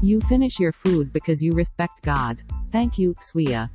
You finish your food because you respect God. Thank you, Swia.